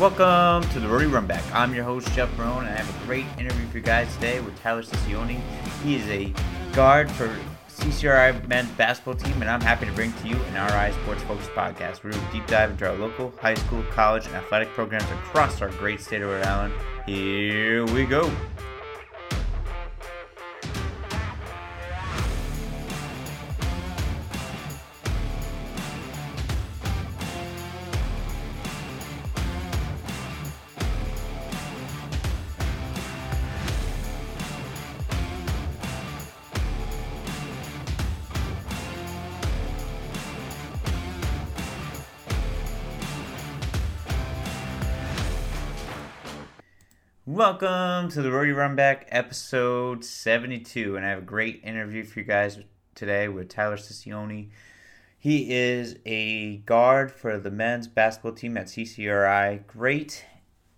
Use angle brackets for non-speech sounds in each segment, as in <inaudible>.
Welcome to the Rhody Runback. I'm your host, Jeff Barone, and I have a great interview for you guys today with Tyler Cicione. He is a guard for CCRI men's basketball team, and I'm happy to bring to you an RI Sports Focus podcast we deep dive into our local, high school, college, and athletic programs across our great state of Rhode Island. Here we go. Welcome to the Rhody Runback episode 72, and I have a great interview for you guys today with Tyler Cicione. He is a guard for the men's basketball team at CCRI. Great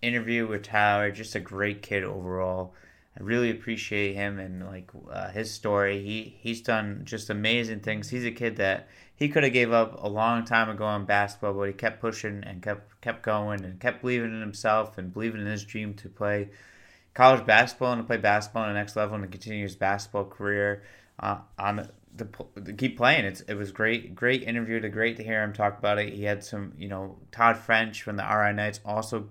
interview with Tyler, just a great kid overall. I really appreciate him and like uh, his story. He he's done just amazing things. He's a kid that he could have gave up a long time ago on basketball, but he kept pushing and kept kept going and kept believing in himself and believing in his dream to play college basketball and to play basketball on the next level and to continue his basketball career uh, on the, to keep playing. It's it was great, great interview. To great to hear him talk about it. He had some, you know, Todd French from the RI Knights also,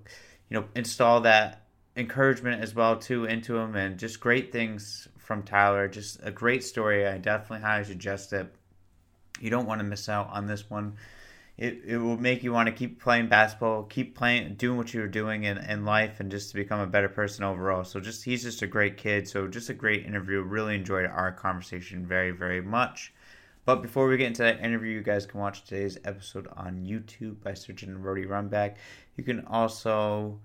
you know, install that encouragement as well too into him and just great things from Tyler. Just a great story. I definitely highly suggest it. You don't want to miss out on this one. It, it will make you want to keep playing basketball, keep playing, doing what you're doing in, in life, and just to become a better person overall. So, just he's just a great kid. So, just a great interview. Really enjoyed our conversation very, very much. But before we get into that interview, you guys can watch today's episode on YouTube by searching Rhody Runback. You can also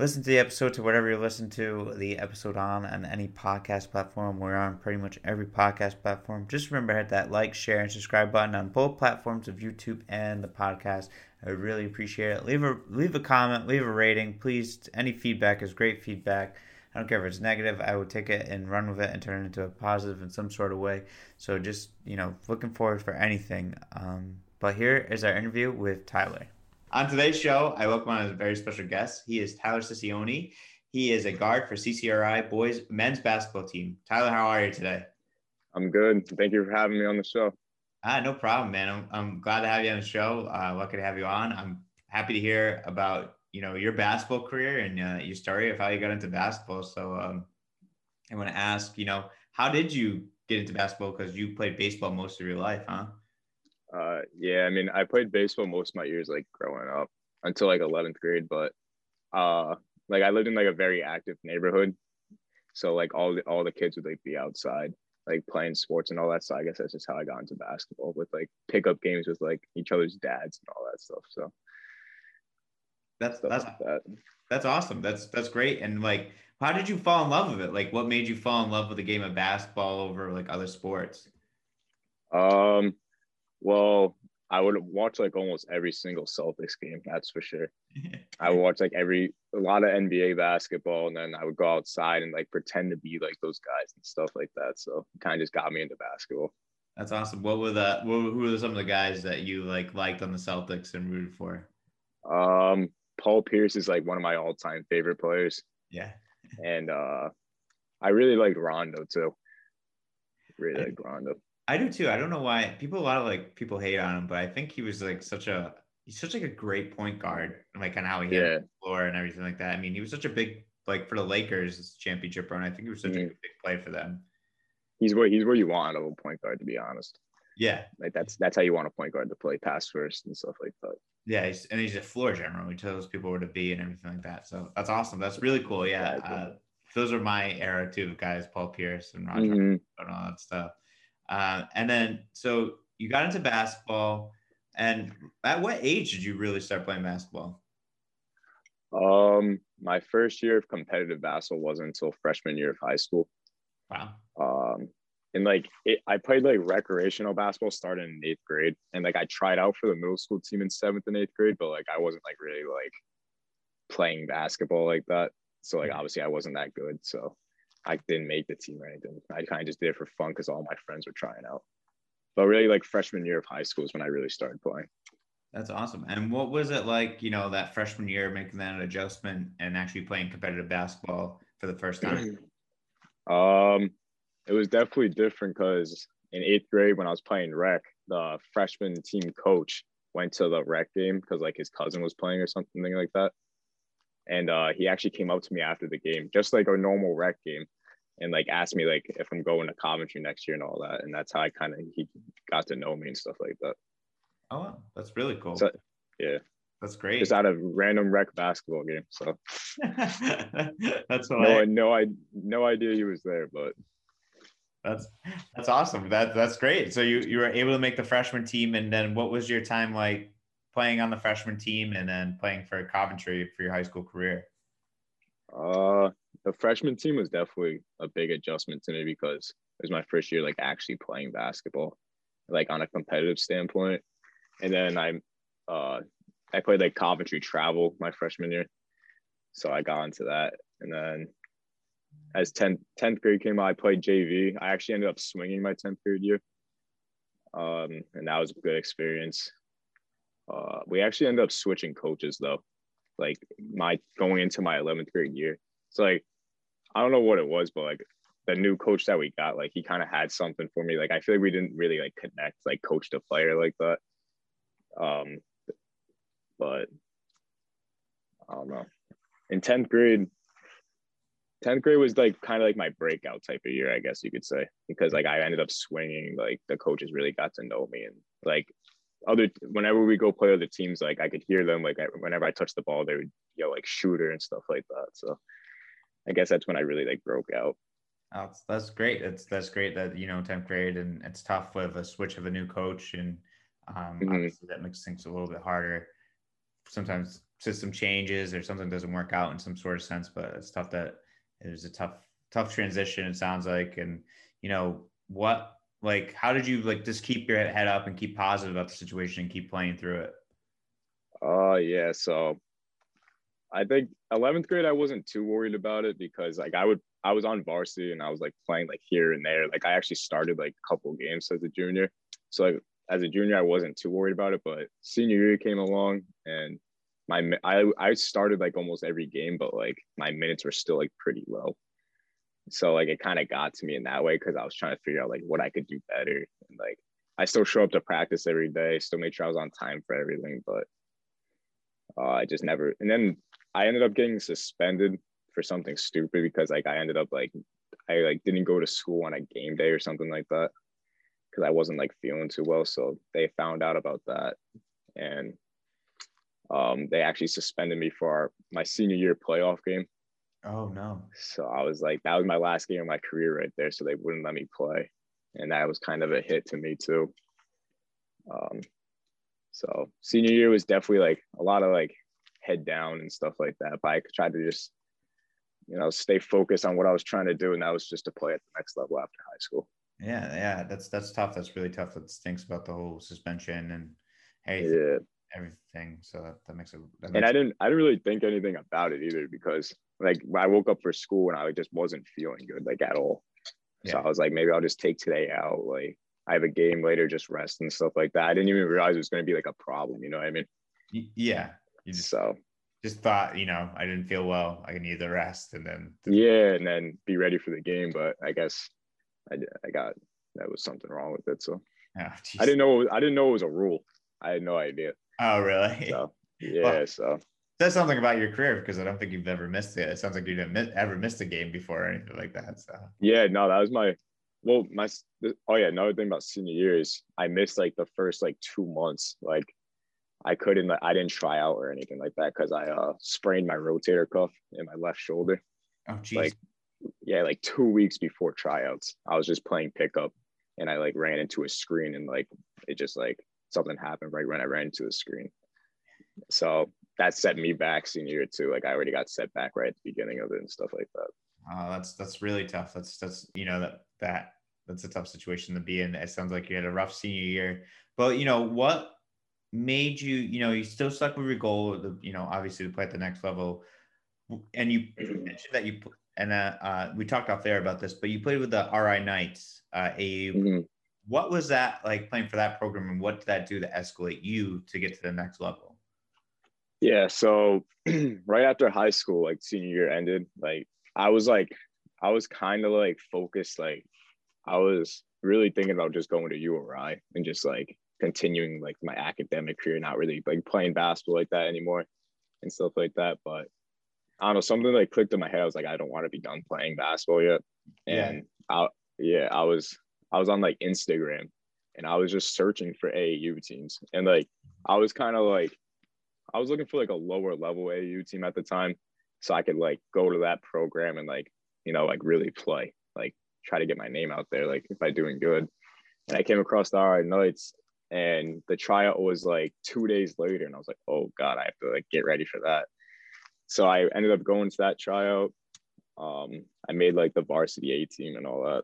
listen to the episode to whatever you listen to the episode on on any podcast platform. We're on pretty much every podcast platform. Just remember hit that like, share, and subscribe button on both platforms of YouTube and the podcast. I really appreciate it. Leave a leave a comment, leave a rating, please. Any feedback is great feedback. I don't care if it's negative. I would take it and run with it and turn it into a positive in some sort of way. So just you know, looking forward for anything. Um, but here is our interview with Tyler. On today's show, I welcome on a very special guest. He is Tyler Cicione. He is a guard for CCRI boys men's basketball team. Tyler, how are you today? I'm good. Thank you for having me on the show. Ah, no problem, man. I'm, I'm glad to have you on the show. Uh, lucky to have you on. I'm happy to hear about you know your basketball career and uh, your story of how you got into basketball. So um, I want to ask, you know, how did you get into basketball? Because you played baseball most of your life, huh? Uh, yeah, I mean, I played baseball most of my years, like growing up until like 11th grade, but uh, like I lived in like a very active neighborhood, so like all the all the kids would like be outside, like playing sports and all that. So I guess that's just how I got into basketball with like pickup games with like each other's dads and all that stuff. So that's that's like that. that's awesome. That's that's great. And like, how did you fall in love with it? Like, what made you fall in love with the game of basketball over like other sports? Um, well, I would watch like almost every single Celtics game. That's for sure. <laughs> I would watch like every a lot of NBA basketball, and then I would go outside and like pretend to be like those guys and stuff like that. So kind of just got me into basketball. That's awesome. What were the what, who were some of the guys that you like liked on the Celtics and rooted for? Um, Paul Pierce is like one of my all time favorite players. Yeah, and uh, I really liked Rondo too. Really like Rondo. I do too. I don't know why people a lot of like people hate on him, but I think he was like such a he's such like a great point guard, like on how he yeah. hit the floor and everything like that. I mean, he was such a big like for the Lakers championship run. I think he was such mm-hmm. a big play for them. He's where he's where you want a point guard to be honest. Yeah, like that's that's how you want a point guard to play pass first and stuff like that. Yeah, he's, and he's a floor general. He tells people where to be and everything like that. So that's awesome. That's really cool. Yeah, uh, those are my era too, guys. Paul Pierce and Roger mm-hmm. and all that stuff. Uh, and then, so you got into basketball. And at what age did you really start playing basketball? Um, my first year of competitive basketball wasn't until freshman year of high school. Wow. Um, and like it, I played like recreational basketball starting in eighth grade, and like I tried out for the middle school team in seventh and eighth grade, but like I wasn't like really like playing basketball like that. So like obviously I wasn't that good. So I didn't make the team or anything. I kind of just did it for fun because all my friends were trying out. But really, like freshman year of high school is when I really started playing. That's awesome. And what was it like, you know, that freshman year making that adjustment and actually playing competitive basketball for the first time? <clears throat> um, it was definitely different because in eighth grade when I was playing rec, the freshman team coach went to the rec game because like his cousin was playing or something like that. And uh, he actually came up to me after the game, just like a normal rec game, and like asked me like if I'm going to Coventry next year and all that. And that's how I kind of he got to know me and stuff like that. Oh, that's really cool. So, yeah, that's great. Just out of random rec basketball game. So <laughs> that's no, I, no, I no idea he was there, but that's that's awesome. That that's great. So you you were able to make the freshman team, and then what was your time like playing on the freshman team, and then playing for Coventry for your high school career? Uh, the freshman team was definitely a big adjustment to me because it was my first year like actually playing basketball, like on a competitive standpoint. And then I, uh, I played like Coventry travel my freshman year, so I got into that. And then as 10th, 10th grade came out, I played JV. I actually ended up swinging my 10th grade year. Um, and that was a good experience. Uh, we actually ended up switching coaches though, like my going into my 11th grade year. So like, I don't know what it was, but like the new coach that we got, like he kind of had something for me. Like I feel like we didn't really like connect, like coach to player like that. Um, but I don't know. In 10th grade, 10th grade was like kind of like my breakout type of year, I guess you could say, because like I ended up swinging, like the coaches really got to know me and like other whenever we go play other teams, like I could hear them like I, whenever I touched the ball, they would yell like shooter and stuff like that. So I guess that's when I really like broke out. Oh, that's, that's great. That's that's great that you know 10th grade and it's tough with a switch of a new coach and um, mm-hmm. obviously that makes things a little bit harder. Sometimes system changes or something doesn't work out in some sort of sense, but it's tough that it was a tough tough transition. It sounds like, and you know what like how did you like just keep your head up and keep positive about the situation and keep playing through it? Uh yeah so i think 11th grade i wasn't too worried about it because like i would i was on varsity and i was like playing like here and there. Like i actually started like a couple games as a junior. So like as a junior i wasn't too worried about it but senior year came along and my i i started like almost every game but like my minutes were still like pretty low so like it kind of got to me in that way because I was trying to figure out like what I could do better. And like I still show up to practice every day, still make sure I was on time for everything, but uh, I just never. And then I ended up getting suspended for something stupid because like I ended up like I like didn't go to school on a game day or something like that because I wasn't like feeling too well. So they found out about that and um, they actually suspended me for our, my senior year playoff game Oh no. So I was like, that was my last game of my career right there. So they wouldn't let me play. And that was kind of a hit to me too. Um, so senior year was definitely like a lot of like head down and stuff like that. But I tried to just, you know, stay focused on what I was trying to do. And that was just to play at the next level after high school. Yeah, yeah, that's that's tough. That's really tough. That stinks about the whole suspension and hey, yeah. everything. So that, that makes it. That makes and I didn't, I didn't really think anything about it either because like I woke up for school and I just wasn't feeling good like at all. Yeah. So I was like, maybe I'll just take today out. Like I have a game later, just rest and stuff like that. I didn't even realize it was going to be like a problem. You know what I mean? Yeah. You just, so just thought, you know, I didn't feel well. I need the rest and then. Yeah. And then be ready for the game. But I guess I, I got, that was something wrong with it. So oh, I didn't know, I didn't know it was a rule. I had no idea. Oh, really? So, <laughs> yeah. Well, so says something about your career because I don't think you've ever missed it. It sounds like you didn't miss, ever missed a game before or anything like that. So yeah, no, that was my well, my oh yeah, another thing about senior year is I missed like the first like two months. Like I couldn't, like I didn't try out or anything like that because I uh sprained my rotator cuff in my left shoulder. Oh, geez. Like yeah, like two weeks before tryouts, I was just playing pickup and I like ran into a screen and like it just like something happened right when I ran into the screen. So that set me back senior year too. Like I already got set back right at the beginning of it and stuff like that. Oh, that's that's really tough. That's that's you know that that that's a tough situation to be in. It sounds like you had a rough senior year, but you know what made you you know you still stuck with your goal. The, you know obviously to play at the next level, and you <clears throat> mentioned that you and uh, uh, we talked off there about this, but you played with the RI Knights uh, AU. Mm-hmm. what was that like playing for that program, and what did that do to escalate you to get to the next level? Yeah, so <clears throat> right after high school, like senior year ended, like I was like, I was kind of like focused, like I was really thinking about just going to URI and just like continuing like my academic career, not really like playing basketball like that anymore and stuff like that. But I don't know, something like clicked in my head. I was like, I don't want to be done playing basketball yet. And yeah. I yeah, I was I was on like Instagram and I was just searching for AAU teams. And like I was kind of like I was looking for like a lower level AU team at the time. So I could like go to that program and like, you know, like really play, like try to get my name out there, like if by doing good. And I came across the RI Knights and the tryout was like two days later. And I was like, oh God, I have to like get ready for that. So I ended up going to that tryout. Um, I made like the varsity A team and all that.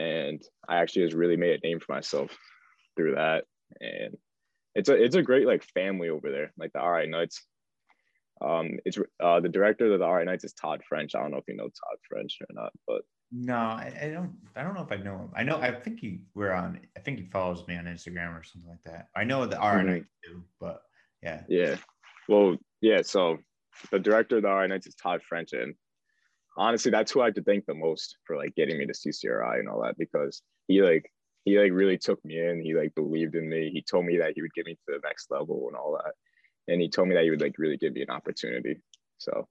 And I actually just really made a name for myself through that. And it's a it's a great like family over there, like the RI Knights. Um, it's uh, the director of the RI Knights is Todd French. I don't know if you know Todd French or not, but no, I, I, don't. I don't know if I know him. I know. I think he we're on. I think he follows me on Instagram or something like that. I know the RI mm-hmm. Knights do, but yeah. Yeah. Well, yeah. So the director of the RI Knights is Todd French, and honestly, that's who I have to thank the most for like getting me to CCRI and all that because he like he like really took me in. He like believed in me. He told me that he would get me to the next level and all that, and he told me that he would like really give me an opportunity. So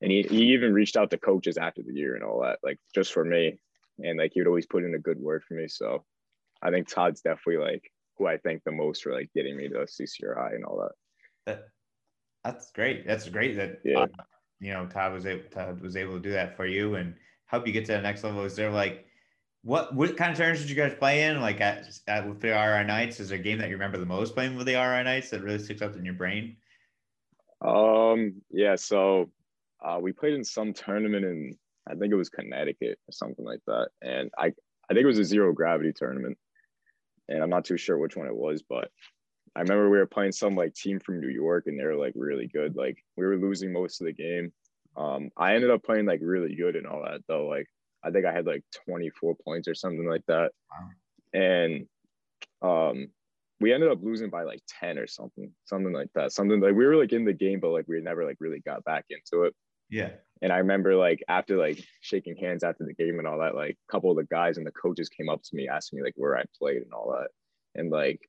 and he, he even reached out to coaches after the year and all that, like just for me. And like he would always put in a good word for me. So I think Todd's definitely like who I thank the most for like getting me to the CCRI and all that. That that's great. That's great that yeah. Uh, you know Todd was able Todd was able to do that for you and help you get to the next level. Is there like what what kind of tournaments did you guys play in? Like at, at with the RI Knights, is there a game that you remember the most playing with the RI Knights that really sticks out in your brain? Um, yeah. So uh, we played in some tournament in I think it was Connecticut or something like that, and I I think it was a zero gravity tournament, and I'm not too sure which one it was, but I remember we were playing some like team from New York, and they were like really good. Like we were losing most of the game. Um, I ended up playing like really good and all that though. Like I think I had like 24 points or something like that, wow. and um, we ended up losing by like 10 or something, something like that. Something like we were like in the game, but like we never like really got back into it. Yeah. And I remember like after like shaking hands after the game and all that, like a couple of the guys and the coaches came up to me asking me like where I played and all that, and like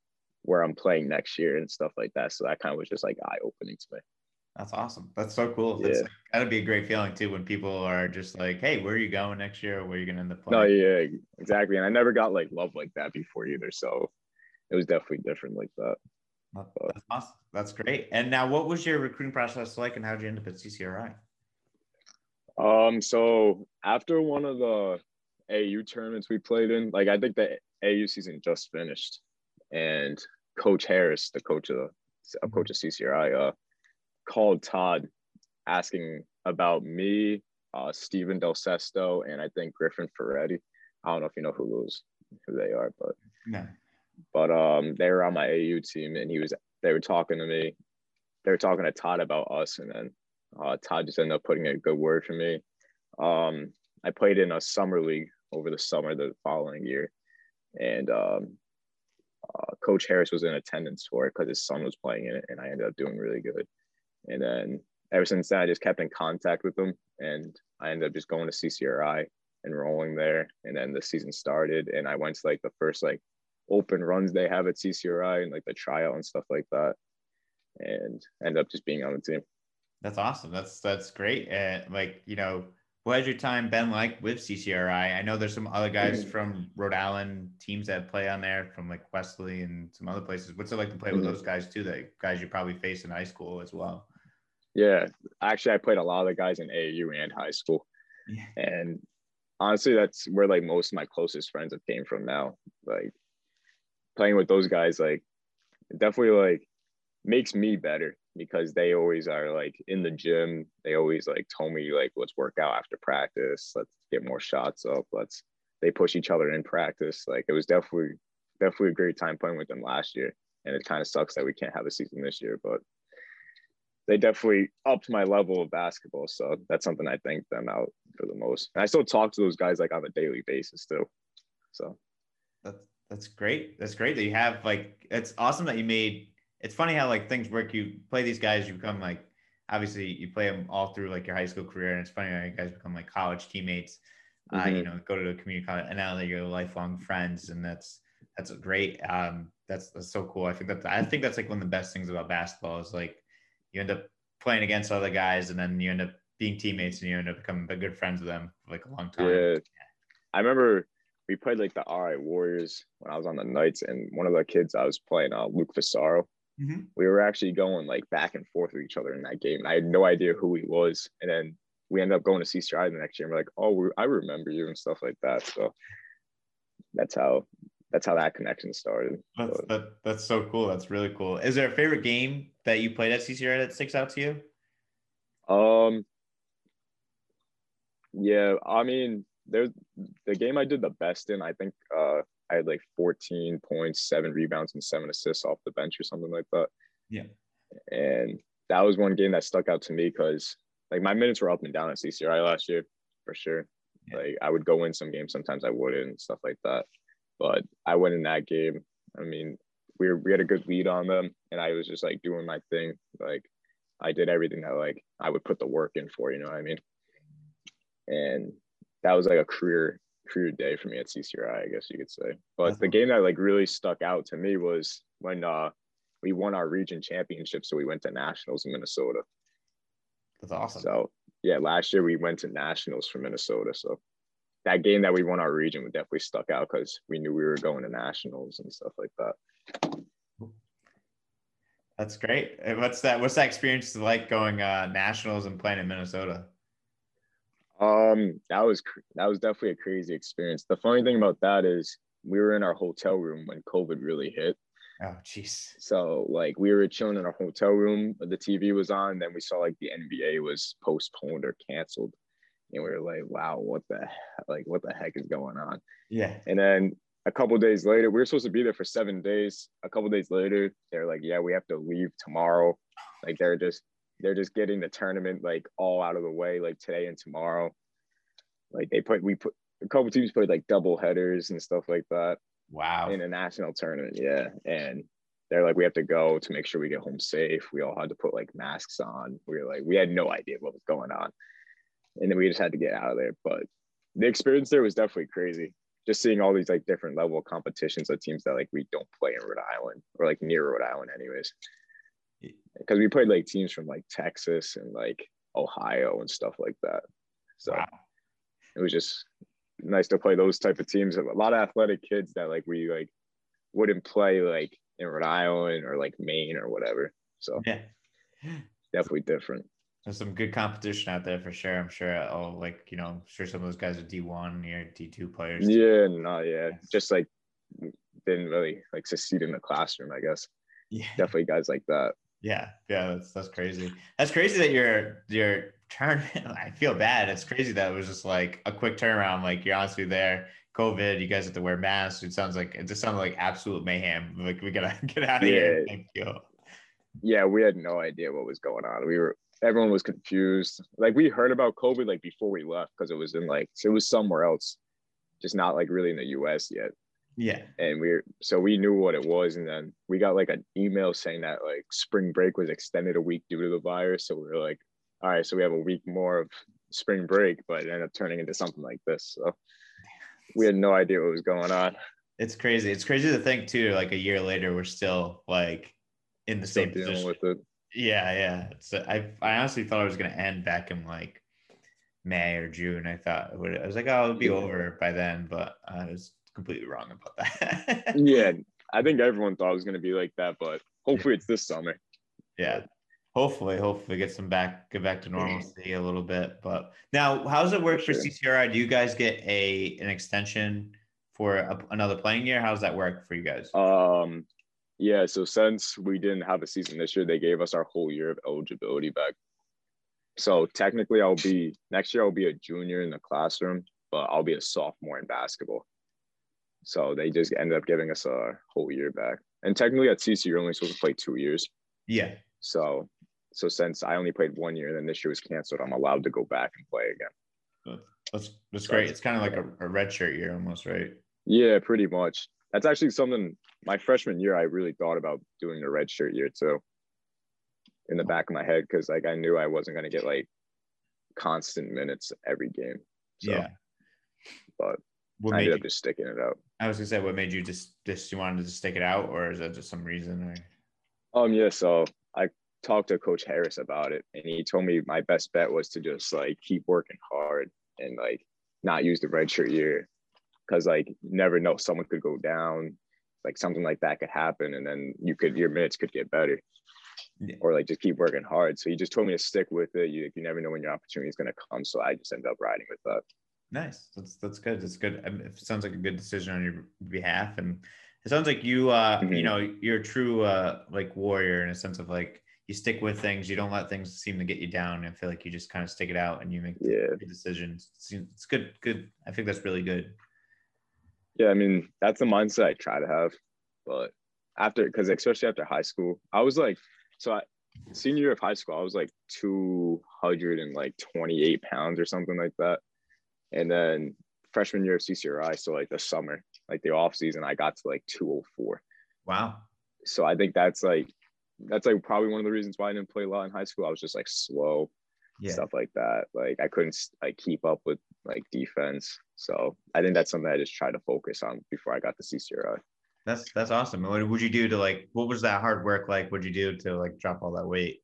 where I'm playing next year and stuff like that. So that kind of was just like eye opening to me. That's awesome. That's so cool. Yeah. like, that'd be a great feeling too when people are just like, "Hey, where are you going next year? Where are you gonna end up playing?" No, yeah, exactly. And I never got like love like that before either, so it was definitely different like that. That's awesome. That's great. And now, what was your recruiting process like, and how did you end up at CCRI? Um, so after one of the AU tournaments we played in, like I think the AU season just finished, and Coach Harris, the coach of the coach of CCRI, uh, called Todd asking about me, uh, Stephen Del Sesto, and I think Griffin Ferretti. I don't know if you know who those who they are, but no. But um, they were on my AU team, and he was they were talking to me. They were talking to Todd about us, and then uh, Todd just ended up putting a good word for me. Um, I played in a summer league over the summer the following year, and um, uh, Coach Harris was in attendance for it because his son was playing in it, and I ended up doing really good. And then ever since then, I just kept in contact with them, and I ended up just going to CCRI, and enrolling there, and then the season started, and I went to like the first like open runs they have at CCRI and like the tryout and stuff like that, and ended up just being on the team. That's awesome. That's that's great. And like you know, what has your time been like with CCRI? I know there's some other guys mm-hmm. from Rhode Island teams that play on there, from like Wesley and some other places. What's it like to play with mm-hmm. those guys too? That guys you probably face in high school as well. Yeah, actually, I played a lot of the guys in AAU and high school, yeah. and honestly, that's where like most of my closest friends have came from now. Like playing with those guys, like definitely like makes me better because they always are like in the gym. They always like told me like let's work out after practice. Let's get more shots up. Let's they push each other in practice. Like it was definitely definitely a great time playing with them last year. And it kind of sucks that we can't have a season this year, but they definitely upped my level of basketball. So that's something I thank them out for the most. And I still talk to those guys like on a daily basis too. So that's That's great. That's great that you have like. It's awesome that you made. It's funny how like things work. You play these guys, you become like. Obviously, you play them all through like your high school career, and it's funny how you guys become like college teammates. Uh, Mhm. you know, go to a community college, and now that you're lifelong friends, and that's that's great. Um, that's that's so cool. I think that I think that's like one of the best things about basketball is like you end up playing against other guys, and then you end up being teammates, and you end up becoming good friends with them for like a long time. Yeah. I remember we played like the RI Warriors when I was on the Knights, and one of the kids I was playing, uh, Luke Fasaro, Mhm. we were actually going like back and forth with each other in that game. And I had no idea who he was. And then we ended up going to CCI the next year. And we're like, oh, we I remember you and stuff like that. So that's how that's how that connection started. That's So, that, that's so cool. That's really cool. Is there a favorite game that you played at CCR that sticks out to you? um, yeah, I mean, there's the game I did the best in. I think uh, I had like 14 points, seven rebounds, and seven assists off the bench or something like that. Yeah. And that was one game that stuck out to me because like my minutes were up and down at CCRI last year for sure. Yeah. Like I would go in some games, sometimes I wouldn't, and stuff like that. But I went in that game. I mean, we were, we had a good lead on them, and I was just like doing my thing. Like I did everything that like I would put the work in for. You know what I mean? And that was like a career career day for me at CCRI, I guess you could say. But That's the game that like really stuck out to me was when uh we won our region championship, so we went to nationals in Minnesota. That's awesome. So yeah, last year we went to nationals for Minnesota. So that game that we won our region would definitely stuck out because we knew we were going to nationals and stuff like that. That's great. What's that? What's that experience like going uh, nationals and playing in Minnesota? Um, that was that was definitely a crazy experience. The funny thing about that is we were in our hotel room when COVID really hit. Oh, jeez. So like we were chilling in our hotel room, the TV was on, then we saw like the NBA was postponed or canceled. And we were like, wow, what the like what the heck is going on? Yeah. And then a couple days later, we were supposed to be there for seven days. A couple days later, they're like, yeah, we have to leave tomorrow. Like they're just they're just getting the tournament like all out of the way, like today and tomorrow. Like they put we put a couple teams played like double headers and stuff like that Wow. in a national tournament. Yeah. And they're like, we have to go to make sure we get home safe. We all had to put like masks on. We were like, we had no idea what was going on. And then we just had to get out of there. But the experience there was definitely crazy. Just seeing all these like different level of competitions of teams that like we don't play in Rhode Island or like near Rhode Island, anyways. Because we played like teams from like Texas and like Ohio and stuff like that. So Wow. it was just nice to play those type of teams. A lot of athletic kids that like we like wouldn't play like in Rhode Island or like Maine or whatever. So Yeah. definitely different. There's some good competition out there for sure. I'm sure. Oh, like you know, I'm sure some of those guys are D1, you're D2 players. Yeah, no, yeah. Just like didn't really like succeed in the classroom, I guess. Yeah. Definitely guys like that. Yeah, yeah, that's that's crazy. That's crazy that your your turn. <laughs> I feel bad. It's crazy that it was just like a quick turnaround. Like you're honestly there. COVID, you guys have to wear masks. It sounds like it just sounded like absolute mayhem. Like we gotta <laughs> get out of here. Thank you. Yeah, we had no idea what was going on. We were everyone was confused. Like we heard about COVID like before we left because it was in like it was somewhere else, just not like really in the US yet. Yeah. and we are so we knew what it was and then we got like an email saying that like spring break was extended a week due to the virus so we were like all right so we have a week more of spring break but it ended up turning into something like this so we had no idea what was going on It's crazy. It's crazy to think too. Like a year later, we're still like in the still same position. with it Yeah, yeah. It's I I honestly thought I was gonna end back in like May or June. I thought it would. I was like, oh, it'll be over by then, but I was completely wrong about that. <laughs> yeah i think everyone thought it was going to be like that but hopefully it's this summer yeah. Hopefully, hopefully get some back, get back to normalcy a little bit. But now, how does it work for. CCRI? Do you guys get a an extension for a, another playing year? How does that work for you guys? um yeah so since we didn't have a season this year they gave us our whole year of eligibility back so technically i'll be next year i'll be a junior in the classroom but i'll be a sophomore in basketball so they just ended up giving us a whole year back and technically at cc you're only supposed to play two years Yeah. so so since i only played one year and then this year was canceled i'm allowed to go back and play again That's that's great. It's kind of like a, a red shirt year almost, right? Yeah, pretty much. That's actually something my freshman year I really thought about doing a red shirt year too. In the back of my head, because like I knew I wasn't gonna get like constant minutes every game. So, yeah. But What I made ended you, up just sticking it out. I was gonna say, what made you just just you wanted to stick it out, or is that just some reason? Or Um, yeah, so I talked to Coach Harris about it, and he told me my best bet was to just like keep working hard and like not use the red shirt year, because like never know, someone could go down, like something like that could happen, and then you could your minutes could get better, Yeah. or like just keep working hard. So he just told me to stick with it. You you never know when your opportunity is gonna come, so I just ended up riding with that. Nice. That's that's good. That's good. It sounds like a good decision on your behalf, and it sounds like you, uh, you Mhm. know, you're a true uh, like warrior in a sense of like you stick with things. You don't let things seem to get you down. I feel like you just kind of stick it out and you make Yeah. good decisions. It's, it's good. Good. I think that's really good. Yeah, I mean, that's the mindset I try to have. But after, because especially after high school, I was like, so I, senior year of high school, I was like 200 and like 28 pounds or something like that. And then freshman year of CCRI, so like the summer, like the off season, I got to like 204. Wow. So I think that's like, that's like probably one of the reasons why I didn't play a lot in high school. I was just like slow, Yeah. stuff like that. Like I couldn't like keep up with like defense. So I think that's something I just tried to focus on before I got to CCRI. That's that's awesome. And What would you do to like? What was that hard work like? What'd you do to like drop all that weight?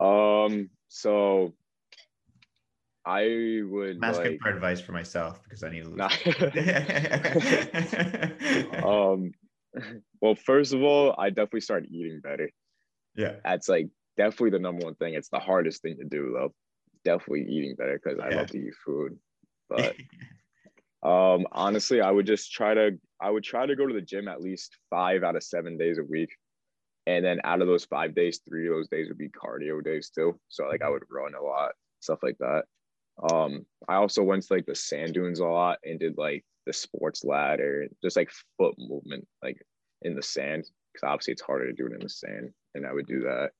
Um, so I would I'm asking like for advice for myself because I need to lose. nah. <laughs> um well first of all, I definitely started eating better. yeah. That's like definitely the number one thing. It's the hardest thing to do though. Definitely eating better because I love to eat food. But <laughs> um honestly, I would just try to I would try to go to the gym at least five out of seven days a week. And then out of those five days, three of those days would be cardio days too. So like I would run a lot, stuff like that. Um, I also went to like the sand dunes a lot and did like the sports ladder, just like foot movement, like in the sand. Because obviously it's harder to do it in the sand. And I would do that.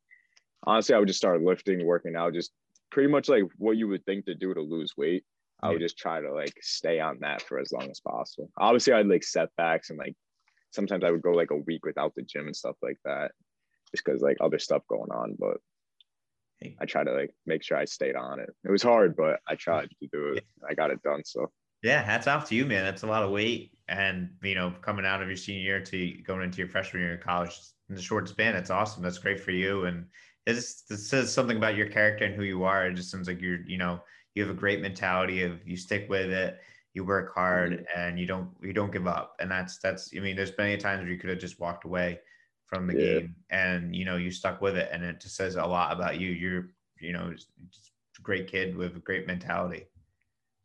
Honestly, I would just start lifting, working out, just pretty much like what you would think to do to lose weight. I would just try to like stay on that for as long as possible. Obviously, I'd like setbacks and like sometimes I would go like a week without the gym and stuff like that, just because like other stuff going on. But Hey. I try to like make sure I stayed on it. It was hard, but I tried to do it. I got it done. So Yeah, hats off to you, man. That's a lot of weight, and you know, coming out of your senior year to going into your freshman year of college in the short span, that's awesome. That's great for you, and this this says something about your character and who you are. It just seems like you're, you know, you have a great mentality of you stick with it, you work hard, mm-hmm. and you don't you don't give up. And that's that's. I mean, there's plenty of times where you could have just walked away from the Yeah. game, and you know, you stuck with it, and it just says a lot about you. You're, you know, just a great kid with a great mentality.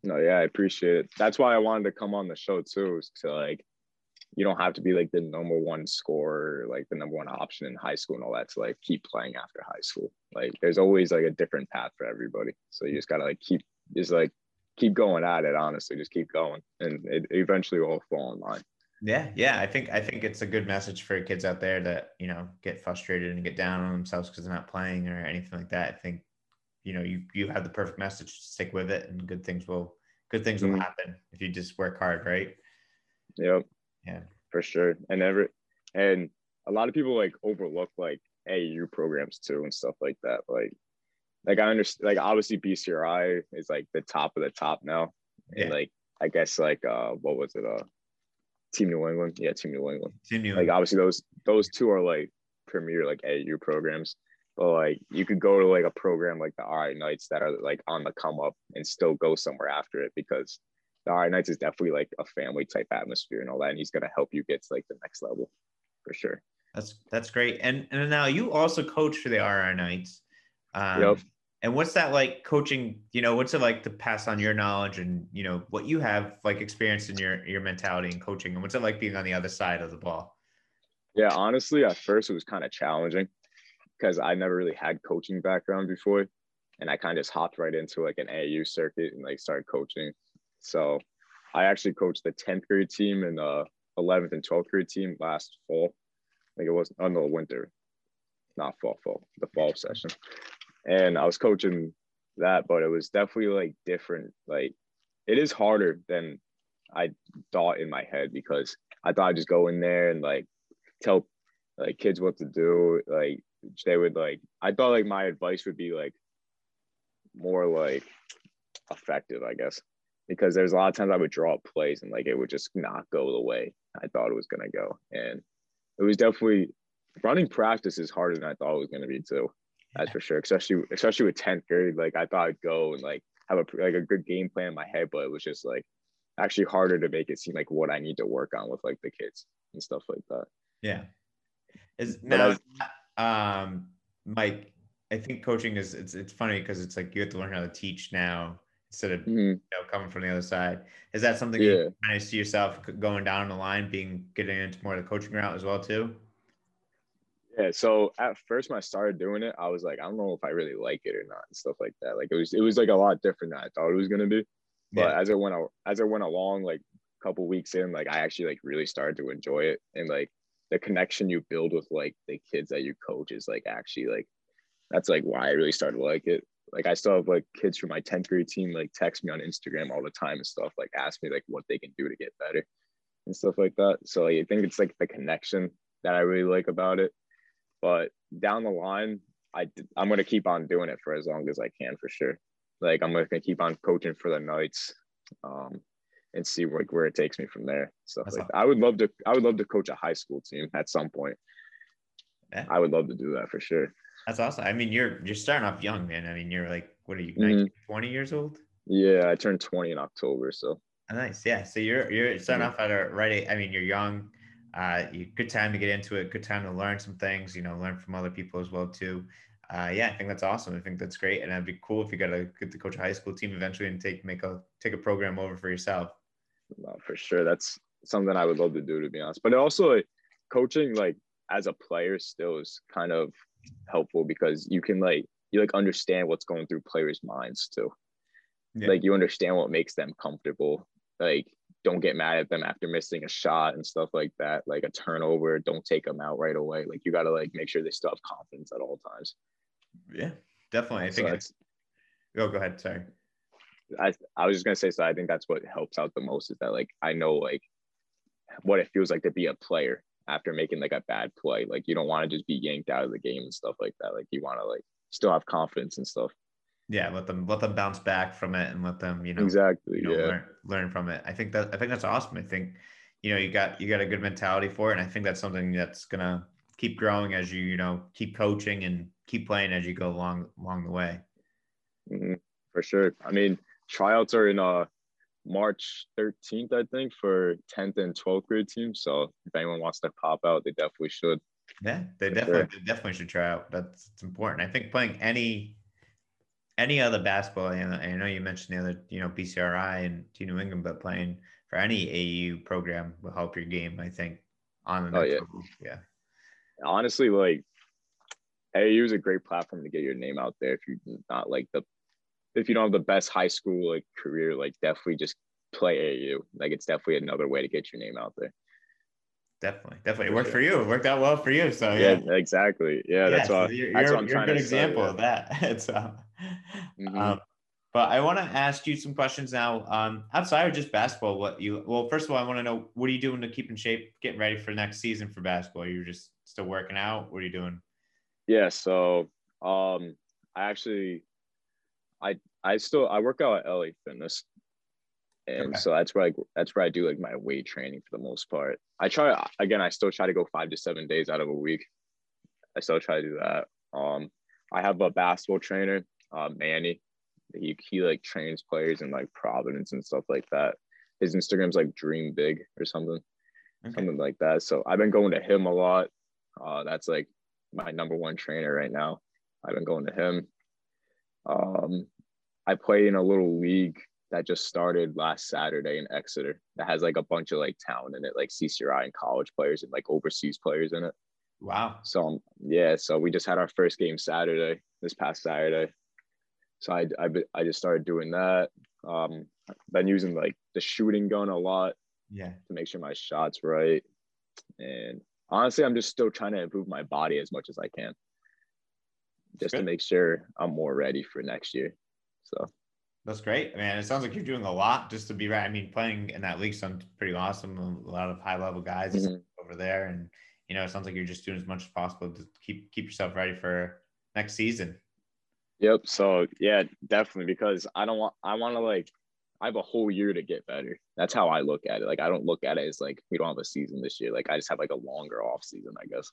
no, yeah, I appreciate it. That's why I wanted to come on the show too, to like you don't have to be like the number one scorer, like the number one option in high school and all that to like keep playing after high school. Like there's always like a different path for everybody. So you just gotta like keep just like keep going at it, honestly. Just keep going. And it eventually will fall in line. Yeah, yeah. I think I think it's a good message for kids out there that you know get frustrated and get down on themselves because they're not playing or anything like that. I think you know you you have the perfect message. Stick with it, and good things will good things will Mhm. happen if you just work hard, right? Yep. Yeah. For sure. And every and a lot of people like overlook like AU programs too and stuff like that. Like like I understand like obviously BCRI is like the top of the top now. And Yeah. like I guess like uh what was it? Uh Team New England. Yeah, Team New England. Continue. Like obviously those those two are like premier like AU programs. But like you could go to like a program like the RI Knights that are like on the come up and still go somewhere after it because the RI Knights is definitely like a family type atmosphere and all that. And he's gonna help you get to like the next level for sure. that's that's great. And and now you also coach for the RI Knights. Um, Yep. And what's that like coaching? You know, what's it like to pass on your knowledge and you know what you have like experience in your your mentality and coaching, and what's it like being on the other side of the ball? Yeah, honestly, at first it was kind of challenging because I never really had coaching background before. And I kind of just hopped right into like an AAU circuit and like started coaching. So I actually coached the 10th grade team and uh, the 11th and 12th grade team last fall. Like it was, oh no, winter, not fall, fall, the fall session. And I was coaching that, but it was definitely like different. Like it is harder than I thought in my head because I thought I'd just go in there and like tell like kids what to do. Like they would like I thought like my advice would be like more like effective, I guess. Because there's a lot of times I would draw up plays and like it would just not go the way I thought it was gonna go. And it was definitely running practice is harder than I thought it was gonna be too. That's for sure. Especially especially with 10th grade. Like I thought I'd go and like have a like a good game plan in my head, but it was just like actually harder to make it seem like what I need to work on with like the kids and stuff like that. Yeah. Is now um Mike, I think coaching is it's it's funny because it's like you have to learn how to teach now instead of mm-hmm. you know coming from the other side. Is that something yeah. you kind of see yourself going down the line, being getting into more of the coaching route as well too? Yeah. So at first when I started doing it, I was like, I don't know if I really like it or not and stuff like that. Like it was it was like a lot different than I thought it was gonna be. But yeah. as it went as it went along, like a couple weeks in, like I actually like really started to enjoy it. And like the connection you build with like the kids that you coach is like actually like that's like why I really started to like it. Like I still have like kids from my 10th grade team like text me on Instagram all the time and stuff, like ask me like what they can do to get better and stuff like that. So like, I think it's like the connection that I really like about it. But down the line, I I'm gonna keep on doing it for as long as I can for sure. Like I'm gonna keep on coaching for the Knights, um, and see like where it takes me from there. So like, I would love to I would love to coach a high school team at some point. Yeah. I would love to do that for sure. That's awesome. I mean, you're you're starting off young, man. I mean, you're like what are you, 19, mm-hmm. 20 years old? Yeah, I turned 20 in October. So oh, nice. Yeah. So you're you're starting mm-hmm. off at a right. I mean, you're young uh, good time to get into it. Good time to learn some things. You know, learn from other people as well too. Uh, yeah, I think that's awesome. I think that's great, and it'd be cool if you got to get to coach a high school team eventually and take make a take a program over for yourself. No, for sure, that's something I would love to do to be honest. But also, like, coaching like as a player still is kind of helpful because you can like you like understand what's going through players' minds too. Yeah. Like you understand what makes them comfortable. Like don't get mad at them after missing a shot and stuff like that, like a turnover. Don't take them out right away. Like you got to like make sure they still have confidence at all times. Yeah, definitely. I think. So it's, oh, go ahead. Sorry. I I was just gonna say so. I think that's what helps out the most is that like I know like what it feels like to be a player after making like a bad play. Like you don't want to just be yanked out of the game and stuff like that. Like you want to like still have confidence and stuff yeah let them let them bounce back from it and let them you know exactly you know, yeah learn, learn from it i think that i think that's awesome i think you know you got you got a good mentality for it and i think that's something that's gonna keep growing as you you know keep coaching and keep playing as you go along along the way mm-hmm. for sure i mean tryouts are in uh march 13th i think for 10th and 12th grade teams so if anyone wants to pop out they definitely should yeah they definitely sure. they definitely should try out that's it's important i think playing any any other basketball, and I know you mentioned the other, you know, BCRI and T New England, but playing for any AU program will help your game, I think, on the oh, yeah. Level. Yeah. Honestly, like AU is a great platform to get your name out there if you're not like the if you don't have the best high school like career, like definitely just play AU. Like it's definitely another way to get your name out there. Definitely, definitely. It worked for you. It worked out well for you. So yeah, yeah exactly. Yeah, yeah that's so what. You're, that's you're a good example say, of that. <laughs> so, mm-hmm. um, but I want to ask you some questions now. Um, outside of just basketball, what you well, first of all, I want to know what are you doing to keep in shape, getting ready for next season for basketball? You're just still working out. What are you doing? Yeah, so um, I actually, I I still I work out at LA Fitness and okay. so that's where I that's where I do like my weight training for the most part. I try again. I still try to go five to seven days out of a week. I still try to do that. Um, I have a basketball trainer, uh, Manny. He he like trains players in like Providence and stuff like that. His Instagram's like Dream Big or something, okay. something like that. So I've been going to him a lot. Uh, that's like my number one trainer right now. I've been going to him. Um, I play in a little league that just started last Saturday in Exeter that has like a bunch of like town in it, like CCRI and college players and like overseas players in it. Wow. So um, yeah, so we just had our first game Saturday, this past Saturday. So I, I, I just started doing that. Um, been using like the shooting gun a lot. Yeah. To make sure my shots right. And honestly, I'm just still trying to improve my body as much as I can. Just Good. to make sure I'm more ready for next year. So That's great, man. It sounds like you're doing a lot just to be right. I mean, playing in that league sounds pretty awesome. A lot of high level guys mm-hmm. over there, and you know, it sounds like you're just doing as much as possible to keep keep yourself ready for next season. Yep. So yeah, definitely because I don't want I want to like I have a whole year to get better. That's how I look at it. Like I don't look at it as like we don't have a season this year. Like I just have like a longer off season, I guess.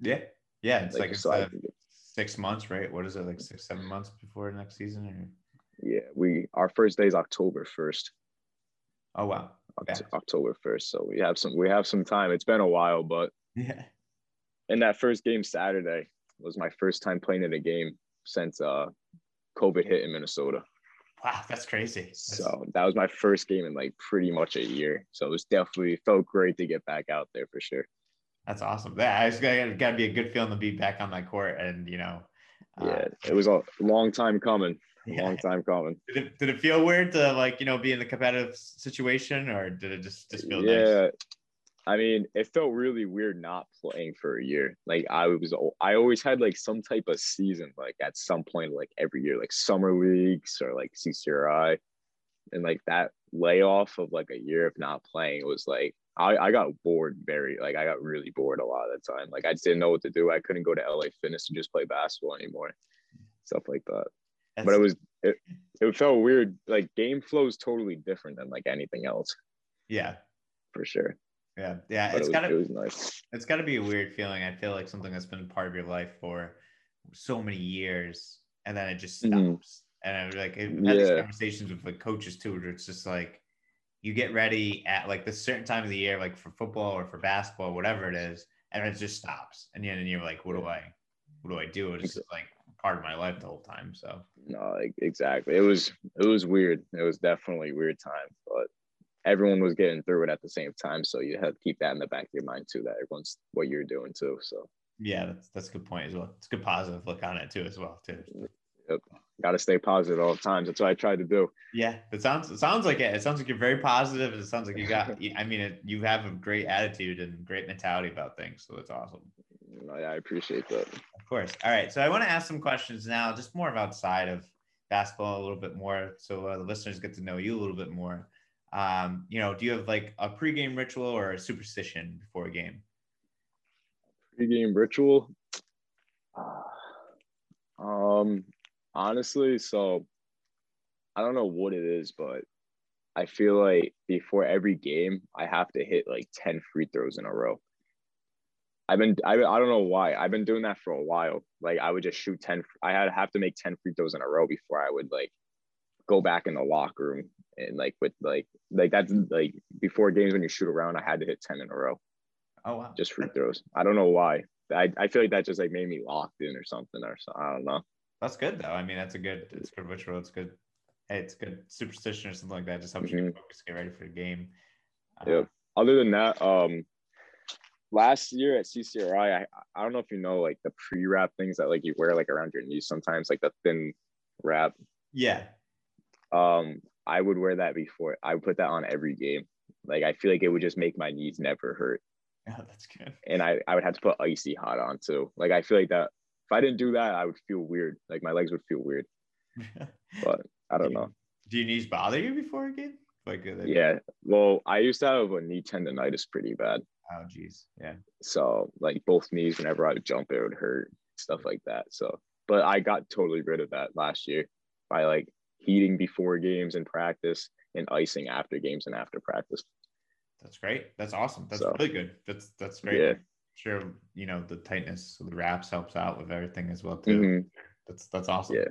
Yeah. Yeah. It's like, like it's so six months, right? What is it like six, seven months before next season? Or? Yeah, we our first day is October first. Oh wow. October first. So we have some we have some time. It's been a while, but yeah. In that first game Saturday was my first time playing in a game since uh COVID hit in Minnesota. Wow, that's crazy. That's... So that was my first game in like pretty much a year. So it was definitely felt great to get back out there for sure. That's awesome. Yeah, it's got, got to be a good feeling to be back on that court, and you know. Uh, yeah, it was a long time coming. Yeah. Long time coming. Did it, did it feel weird to like you know be in the competitive situation, or did it just just feel yeah, nice? I mean, it felt really weird not playing for a year. Like I was, I always had like some type of season, like at some point, like every year, like summer leagues or like CCRI, and like that layoff of like a year of not playing was like I, I got bored very like I got really bored a lot of the time. Like I just didn't know what to do. I couldn't go to LA Fitness to just play basketball anymore, stuff like that. That's... But it was it, it felt weird. Like game flow is totally different than like anything else. Yeah, for sure. Yeah, yeah, but it's it gotta. It was nice. It's gotta be a weird feeling. I feel like something that's been part of your life for so many years, and then it just mm-hmm. stops. Mm-hmm. And I was like, I've had yeah. these conversations with like coaches too, where it's just like you get ready at like this certain time of the year, like for football or for basketball, whatever it is, and it just stops. And then you're like, what do I, what do I do? It's just like part of my life the whole time. So no, exactly. It was it was weird. It was definitely a weird time, but everyone was getting through it at the same time. So you have to keep that in the back of your mind too, that everyone's what you're doing too. So yeah, that's that's a good point as well. It's a good positive look on it too as well too. Yep. Got to stay positive all the time. That's what I try to do. Yeah, it sounds it sounds like it. It sounds like you're very positive. It sounds like you got. <laughs> I mean, it, you have a great attitude and great mentality about things. So it's awesome. I appreciate that. Of course. All right. So I want to ask some questions now, just more of outside of basketball a little bit more, so uh, the listeners get to know you a little bit more um, you know, do you have like a pregame ritual or a superstition before a game? Pregame ritual. Uh, um, honestly, so I don't know what it is, but I feel like before every game, I have to hit like 10 free throws in a row. I've been, I, I don't know why. I've been doing that for a while. Like I would just shoot 10, I had have to make 10 free throws in a row before I would like go back in the locker room and like with like like that's like before games when you shoot around, I had to hit ten in a row. Oh wow! Just free throws. I don't know why. I, I feel like that just like made me locked in or something or so. I don't know. That's good though. I mean, that's a good. It's good ritual. It's good. Hey, it's good superstition or something like that. Just helps mm-hmm. you focus, get ready for the game. Uh, yeah. Other than that, um, last year at CCRI, I I don't know if you know like the pre wrap things that like you wear like around your knees sometimes, like the thin wrap. Yeah. Um, I would wear that before. I would put that on every game. Like I feel like it would just make my knees never hurt. Yeah, <laughs> that's good. And I, I would have to put icy hot on too. Like I feel like that if I didn't do that, I would feel weird. Like my legs would feel weird. <laughs> but I don't do know. do your knees bother you before a game? Like yeah. Well, I used to have a knee tendonitis pretty bad. Oh geez. Yeah. So like both knees, whenever I would jump, it would hurt, stuff like that. So but I got totally rid of that last year by like heating before games and practice and icing after games and after practice. That's great. That's awesome. That's so, really good. That's that's great. Yeah. Sure, you know the tightness of the wraps helps out with everything as well too. Mm-hmm. That's that's awesome. Yeah.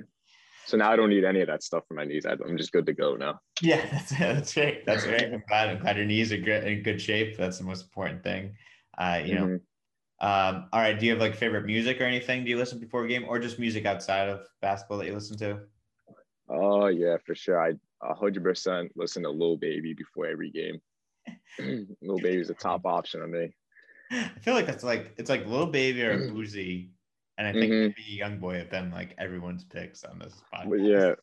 So now I don't need any of that stuff for my knees. I'm just good to go now. Yeah, <laughs> that's that's great. That's great. I'm glad. I'm glad your knees are good in good shape. That's the most important thing. Uh, you mm-hmm. know. Um, all right. Do you have like favorite music or anything? Do you listen before a game, or just music outside of basketball that you listen to? Oh yeah, for sure. I hundred percent listen to Lil Baby before every game. <clears throat> Lil Baby's a top option on me. I feel like it's like it's like Lil Baby or <clears throat> Boosie, and I think mm-hmm. maybe Young Boy have been like everyone's picks on this podcast. But yeah,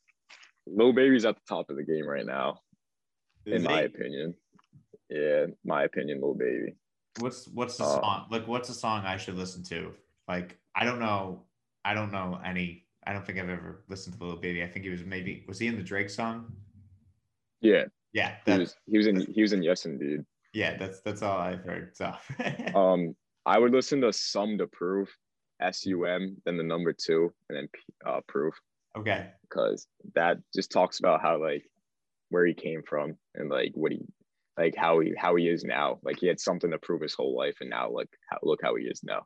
Lil Baby's at the top of the game right now, Is in he? my opinion. Yeah, my opinion, Lil Baby. What's what's the uh, song? Like, what's a song I should listen to? Like, I don't know. I don't know any I don't think I've ever listened to Lil Baby. I think he was maybe was he in the Drake song? Yeah, Yeah, he that's was he was in he was in Yes Indeed. yeah, that's that's all I've heard. So <laughs> Um, I would listen to Sum 2 Proof, S U M, then the number two, and then uh, Proof, okay, because that just talks about how like where he came from and like what he like how he how he is now. Like he had something to prove his whole life, and now like how, look how he is now.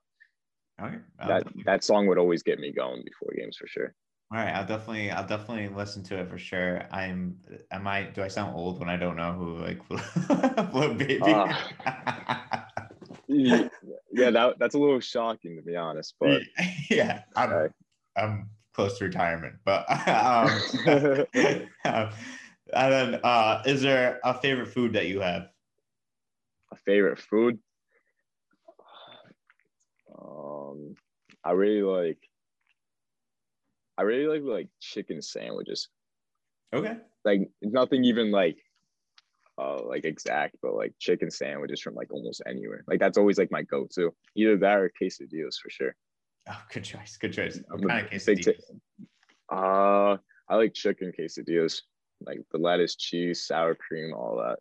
okay. I'll that definitely- that song would always get me going before games for sure. all right, I'll definitely I'll definitely listen to it for sure. I'm am I do I sound old when I don't know who like <laughs> Lil Baby? Uh, <laughs> yeah, that that's a little shocking to be honest, but <laughs> yeah, I'm Okay. I'm close to retirement, but <laughs> um, <laughs> and then uh, is there a favorite food that you have? a favorite food. Um, I really like. I really like like chicken sandwiches. Okay. Like nothing even like, uh, like exact, but like chicken sandwiches from like almost anywhere. Like that's always like my go-to. Either that or quesadillas for sure. Oh, good choice. Good choice. What kind of quesadillas? Uh, I like chicken quesadillas, like the lettuce, cheese, sour cream, all that.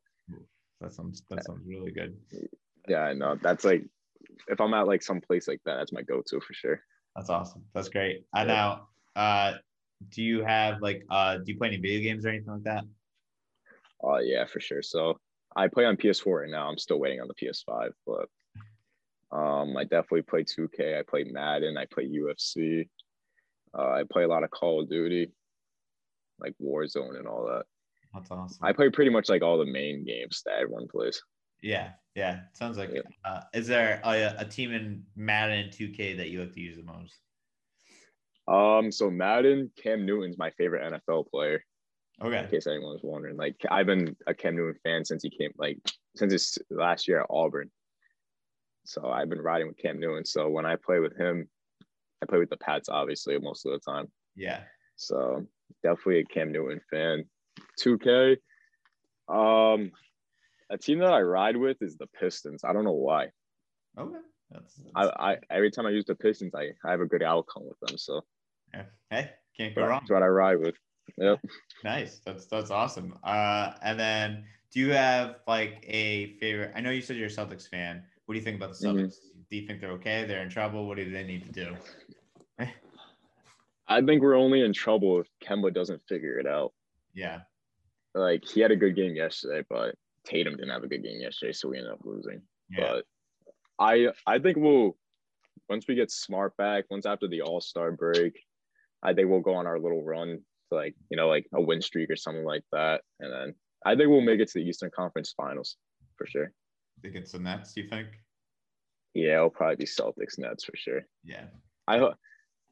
That sounds that sounds really good. Yeah, I know. That's like, if I'm at like some place like that, that's my go-to for sure. That's awesome. That's great. I Yeah. now, uh, do you have like uh, do you play any video games or anything like that? Oh yeah, for sure. So I play on PS4 right now. I'm still waiting on the PS5, but um, I definitely play 2K. I play Madden. I play UFC. Uh, I play a lot of Call of Duty, like Warzone and all that. That's awesome. I play pretty much like all the main games that everyone plays. yeah, yeah. Sounds like. Yeah. Uh, is there a, a team in Madden and 2K that you like to use the most? Um, so Madden, Cam Newton's my favorite NFL player. In case anyone was wondering, like I've been a Cam Newton fan since he came, like since his last year at Auburn. So I've been riding with Cam Newton. So when I play with him, I play with the Pats obviously most of the time. Yeah. So definitely a Cam Newton fan. 2K. Um, a team that I ride with is the Pistons. I don't know why. Okay. That's, I, that's I every time I use the Pistons, I, I have a good outcome with them. So yeah. hey, can't go wrong. that's what I ride with. Yep. Nice. That's that's awesome. Uh, and then do you have like a favorite? I know you said you're a Celtics fan. What do you think about the Mhm. Celtics? Do you think they're okay? They're in trouble. What do they need to do? <laughs> I think we're only in trouble if Kemba doesn't figure it out. Yeah. Like he had a good game yesterday, but Tatum didn't have a good game yesterday, so we ended up losing. Yeah. But I I think we'll once we get Smart back, once after the All Star break, I think we'll go on our little run like you know like a win streak or something like that, and then I think we'll make it to the Eastern Conference Finals for sure. think it's the Nets. You think? Yeah, it'll probably be Celtics Nets for sure. Yeah. I hope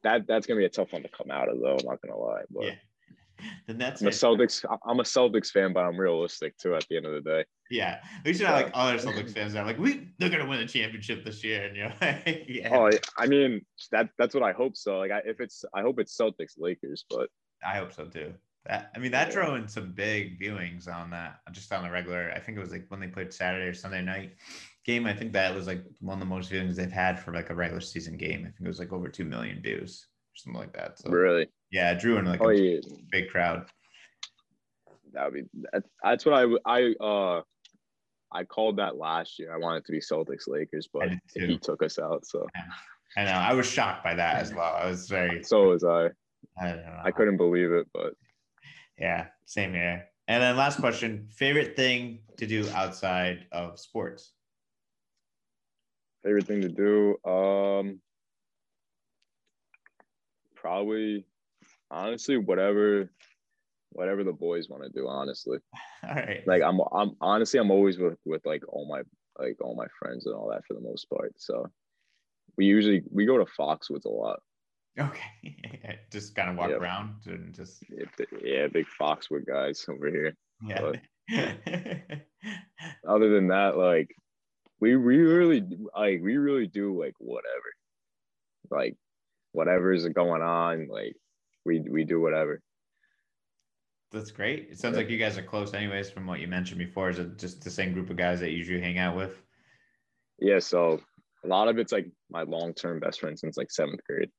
that that's gonna be a tough one to come out of though. I'm not gonna lie, but Yeah. <laughs> The Nets. I'm a Celtics. I'm a Celtics fan, but I'm realistic too. At the end of the day. Yeah. we should not like other Celtics fans that are like, we they're gonna win the championship this year, and you're <laughs> like, yeah. Oh, I mean that that's what I hope. So like, I, if it's, I hope it's Celtics Lakers, but I hope so too. That I mean, that drew in some big viewings on that, just on the regular. I think it was like when they played Saturday or Sunday night game. I think that was like one of the most viewings they've had for like a regular season game. I think it was like over two million views or something like that. So really, yeah, drew in like oh a yeah, big crowd. that would be that, that's what I I uh I called that last year. I wanted to be Celtics Lakers, but he took us out. So I know. I was shocked by that as well. I was very. so was I. I don't know. I couldn't believe it, but Yeah, same here. And then last question: favorite thing to do outside of sports? favorite thing to do, um, probably honestly whatever whatever the boys want to do. Honestly. <laughs> All right. like I'm I'm honestly I'm always with with like all my like all my friends and all that for the most part. So we usually we go to Foxwoods a lot. Okay. <laughs> just kind of walk Yep. around and just Yeah, big Foxwood guys <laughs> over here. yeah. <laughs> Other than that, like we we really like we really do like whatever. Like whatever is going on, like we we do whatever. That's great. It sounds Yeah. like you guys are close, anyways. From what you mentioned before, is it just the same group of guys that you usually hang out with? Yeah, so a lot of it's like my long term best friend since like seventh grade.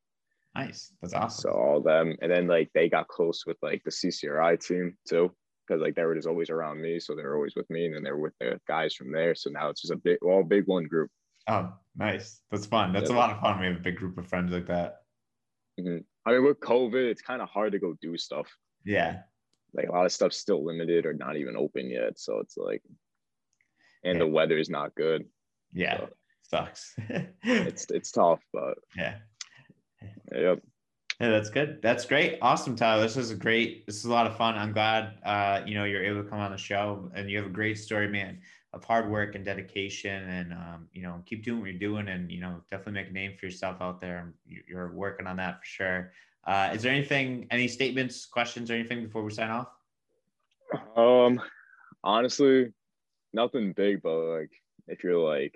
Nice. That's awesome. So all of them, and then like they got close with like the CCRI team too, because like they were just always around me, so they were always with me, and then they were with the guys from there. So now it's just a big, all big one group. Oh, nice. That's fun. That's yeah. a lot of fun. We have a big group of friends like that. Mm-hmm. I mean, with COVID, it's kind of hard to go do stuff. Yeah. Like a lot of stuff's still limited or not even open yet. So it's like, and yeah. the weather is not good. Yeah. So sucks. <laughs> it's it's tough, but yeah. Yep. Yeah, that's good. That's great. Awesome, Tyler. This is a great. This is a lot of fun. I'm glad uh, you know you're able to come on the show, and you have a great story, man, of hard work and dedication, and um, you know keep doing what you're doing, and you know definitely make a name for yourself out there. You're working on that for sure. Uh, is there anything, any statements, questions, or anything before we sign off? Um, honestly, nothing big, but like if you're like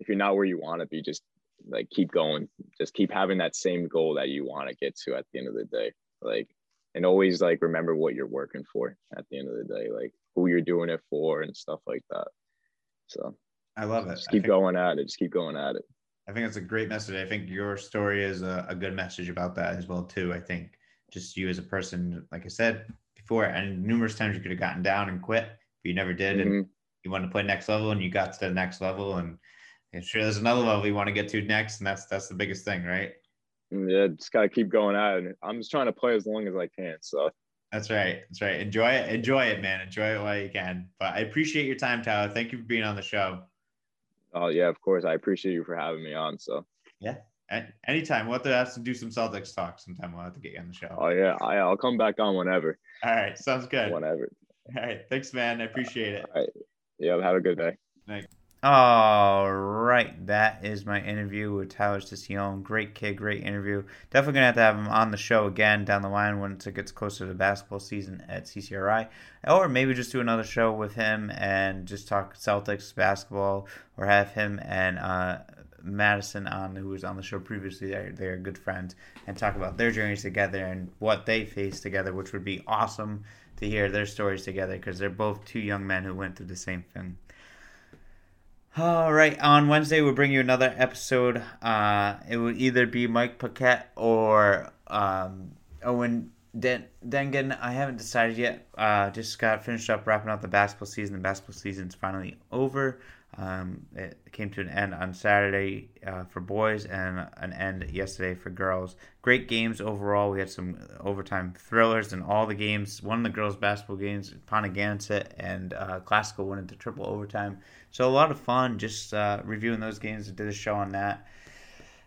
if you're not where you want to be, just like keep going. Just keep having that same goal that you want to get to at the end of the day. Like and always like remember what you're working for at the end of the day like who you're doing it for and stuff like that. So i love it. just keep think, going at it just keep going at it. I think it's a great message. I think your story is a, a good message about that as well too. I think just you as a person like i said before and numerous times you could have gotten down and quit but you never did mm-hmm. and you wanted to play next level and you got to the next level and I'm sure there's another level you want to get to next, and that's that's the biggest thing, right? Yeah, just gotta keep going at it. I'm just trying to play as long as I can. So that's right. That's right. Enjoy it. Enjoy it, man. Enjoy it while you can. But I appreciate your time, Tyler. Thank you for being on the show. Oh yeah, of course. I appreciate you for having me on. So yeah, anytime. We'll have to have to do some Celtics talk sometime. We'll have to get you on the show. Oh yeah, I, I'll come back on whenever. All right, sounds good. Whenever. All right, thanks, man. I appreciate it. All right. Yeah, have a good day. Thanks. All right, that is my interview with Tyler Cicione. Great kid, great interview. Definitely gonna have to have him on the show again down the line once it gets closer to basketball season at CCRI, or maybe just do another show with him and just talk Celtics basketball, or have him and uh, Madison on, who was on the show previously. They're they're good friends, and talk about their journeys together and what they faced together, which would be awesome to hear their stories together because they're both two young men who went through the same thing. All right, on Wednesday we'll bring you another episode. Uh, it will either be Mike Paquette or um, Owen Den- Dengen. I haven't decided yet. Uh, just got finished up wrapping up the basketball season. The basketball season's finally over. Um, it came to an end on Saturday uh, for boys and an end yesterday for girls. Great games overall. We had some overtime thrillers in all the games. One of the girls' basketball games, Ponaganset and uh, Classical went into triple overtime. So a lot of fun just uh, reviewing those games. I did a show on that.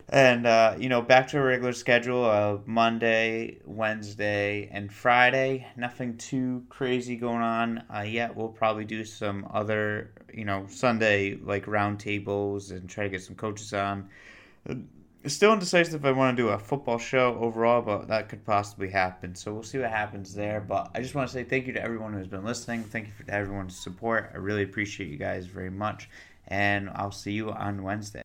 And, uh, you know, back to a regular schedule of Monday, Wednesday, and Friday. Nothing too crazy going on uh, yet. We'll probably do some other, you know, Sunday, like roundtables and try to get some coaches on. Still indecisive if I want to do a football show overall, but that could possibly happen. So we'll see what happens there. But I just want to say thank you to everyone who's been listening. Thank you for everyone's support. I really appreciate you guys very much. And I'll see you on Wednesday.